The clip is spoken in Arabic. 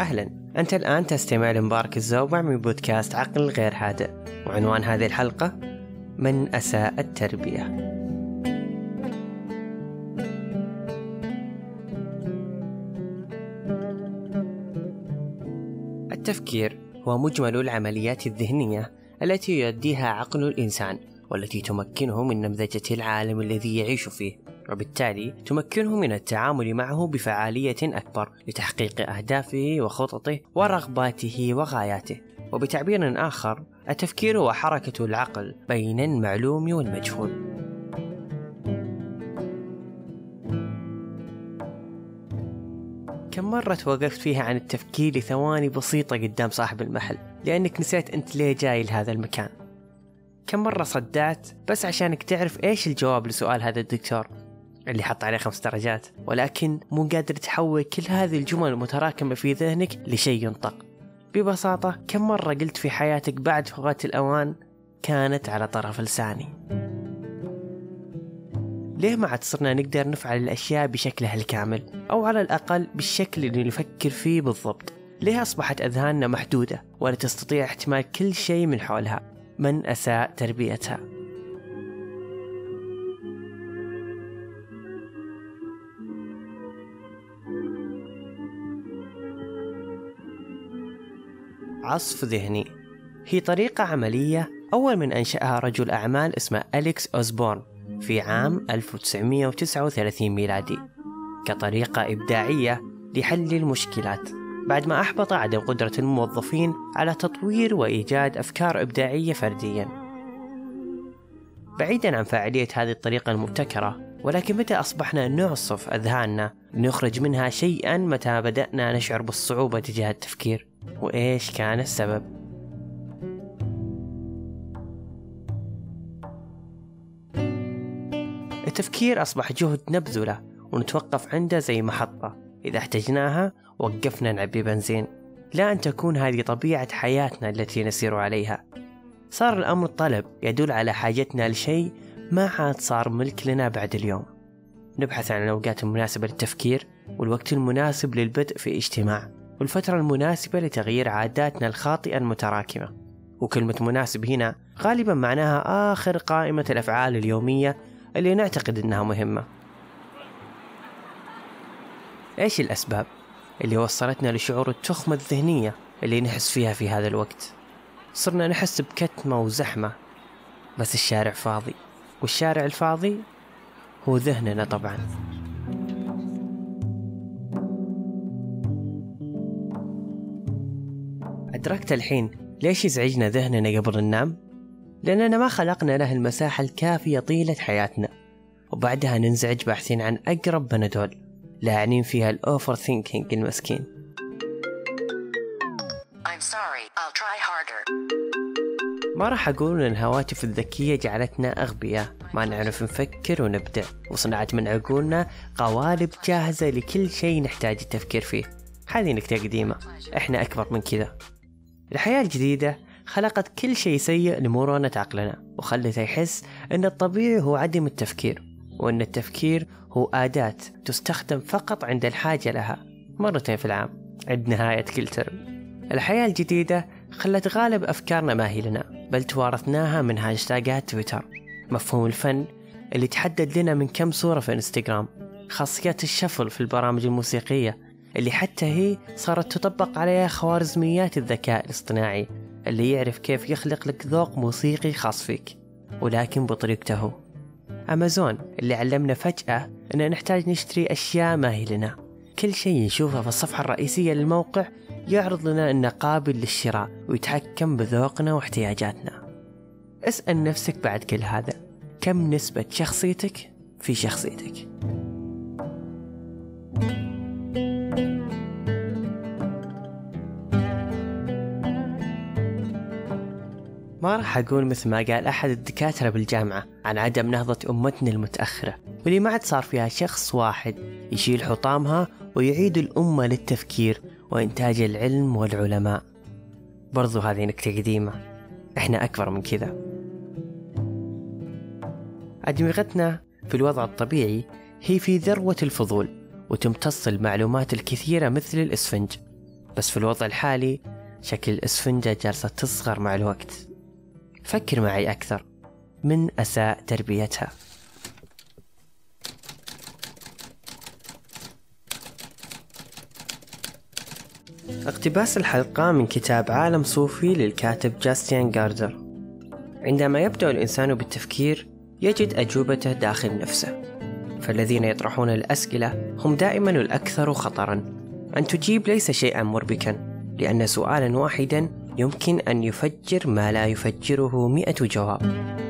أهلا. أنت الآن تستمع لمبارك الزوبع من بودكاست عقل غير هادئ. وعنوان هذه الحلقة من أساء التربية. التفكير هو مجمل العمليات الذهنية التي يؤديها عقل الإنسان والتي تمكنه من نمذجة العالم الذي يعيش فيه وبالتالي تمكنه من التعامل معه بفعالية أكبر. لتحقيق أهدافه وخططه ورغباته وغاياته. وبتعبير آخر التفكير هو حركة العقل بين المعلوم والمجهول. كم مرة توقفت فيها عن التفكير لثواني بسيطة قدام صاحب المحل لأنك نسيت أنت ليه جاي لهذا المكان؟ كم مرة صدعت بس عشانك تعرف إيش الجواب لسؤال هذا الدكتور؟ اللي حط عليه خمس درجات ولكن مو قادر تحول كل هذه الجمل المتراكمة في ذهنك لشيء ينطق. ببساطة كم مرة قلت في حياتك بعد فوات الأوان كانت على طرف لساني؟ ليه ما عاد صرنا نقدر نفعل الأشياء بشكلها الكامل أو على الأقل بالشكل اللي نفكر فيه بالضبط؟ ليه أصبحت أذهاننا محدودة ولا تستطيع احتمال كل شيء من حولها؟ من أساء تربيتها؟ عصف ذهني. هي طريقة عملية أول من أنشأها رجل أعمال اسمه أليكس أوزبورن في عام 1939 ميلادي كطريقة إبداعية لحل المشكلات. بعد ما أحبط عدم قدرة الموظفين على تطوير وإيجاد أفكار إبداعية فرديا. بعيدا عن فاعلية هذه الطريقة المبتكرة ولكن متى أصبحنا نعصف أذهاننا لنخرج منها شيئا متى بدأنا نشعر بالصعوبة تجاه التفكير؟ وإيش كان السبب؟ التفكير أصبح جهد نبذلة ونتوقف عنده زي محطة. إذا احتجناها وقفنا نعبي بنزين. لا أن تكون هذه طبيعة حياتنا التي نسير عليها. صار الأمر طلب يدل على حاجتنا لشيء ما عاد صار ملك لنا بعد اليوم. نبحث عن الأوقات المناسبة للتفكير والوقت المناسب للبدء في اجتماع. والفترة المناسبة لتغيير عاداتنا الخاطئة المتراكمة. وكلمة مناسب هنا غالبا معناها آخر قائمة الأفعال اليومية اللي نعتقد أنها مهمة. إيش الأسباب اللي وصلتنا لشعور التخمة الذهنية اللي نحس فيها في هذا الوقت؟ صرنا نحس بكتمة وزحمة بس الشارع فاضي والشارع الفاضي هو ذهننا طبعا. أدركت الحين ليش يزعجنا ذهننا قبل ننام؟ لأننا ما خلقنا له المساحة الكافية طيلة حياتنا. وبعدها ننزعج باحثين عن أقرب بنادول لاعنين فيها الأوفر ثينكينج المسكين. I'm sorry, I'll try harder. ما راح أقول أن الهواتف الذكية جعلتنا أغبياء. ما نعرف نفكر ونبدع وصنعت من عقولنا قوالب جاهزة لكل شيء نحتاج التفكير فيه. هذه نكتة قديمة. إحنا أكبر من كذا. الحياة الجديدة خلقت كل شيء سيء لمرونة عقلنا وخلته يحس أن الطبيعي هو عدم التفكير وأن التفكير هو أداة تستخدم فقط عند الحاجة لها مرتين في العام عند نهاية كل ترم. الحياة الجديدة خلت غالب أفكارنا ما هي لنا بل توارثناها من هاشتاجات تويتر. مفهوم الفن اللي تحدد لنا من كم صورة في إنستغرام خاصيات الشفل في البرامج الموسيقية اللي حتى هي صارت تطبق عليها خوارزميات الذكاء الاصطناعي اللي يعرف كيف يخلق لك ذوق موسيقي خاص فيك ولكن بطريقته. أمازون اللي علمنا فجأة أن نحتاج نشتري أشياء ما هي لنا. كل شيء نشوفه في الصفحة الرئيسية للموقع يعرض لنا أنه قابل للشراء ويتحكم بذوقنا واحتياجاتنا. اسأل نفسك بعد كل هذا كم نسبة شخصيتك في شخصيتك؟ ما راح أقول مثل ما قال أحد الدكاترة بالجامعة عن عدم نهضة أمتنا المتأخرة واللي ما عاد صار فيها شخص واحد يشيل حطامها ويعيد الأمة للتفكير وإنتاج العلم والعلماء. برضو هذه نكتة قديمة. إحنا أكبر من كذا. أدمغتنا في الوضع الطبيعي هي في ذروة الفضول وتمتص المعلومات الكثيرة مثل الإسفنج. بس في الوضع الحالي شكل الإسفنجة جالسة تصغر مع الوقت. فكر معي أكثر. من أساء تربيتها. اقتباس الحلقة من كتاب عالم صوفي للكاتب جاستيان جاردر. عندما يبدأ الإنسان بالتفكير يجد أجوبته داخل نفسه. فالذين يطرحون الأسئلة هم دائما الأكثر خطرا. أن تجيب ليس شيئا مربكا لأن سؤالا واحدا يمكن أن يفجر ما لا يفجره مئة جواب.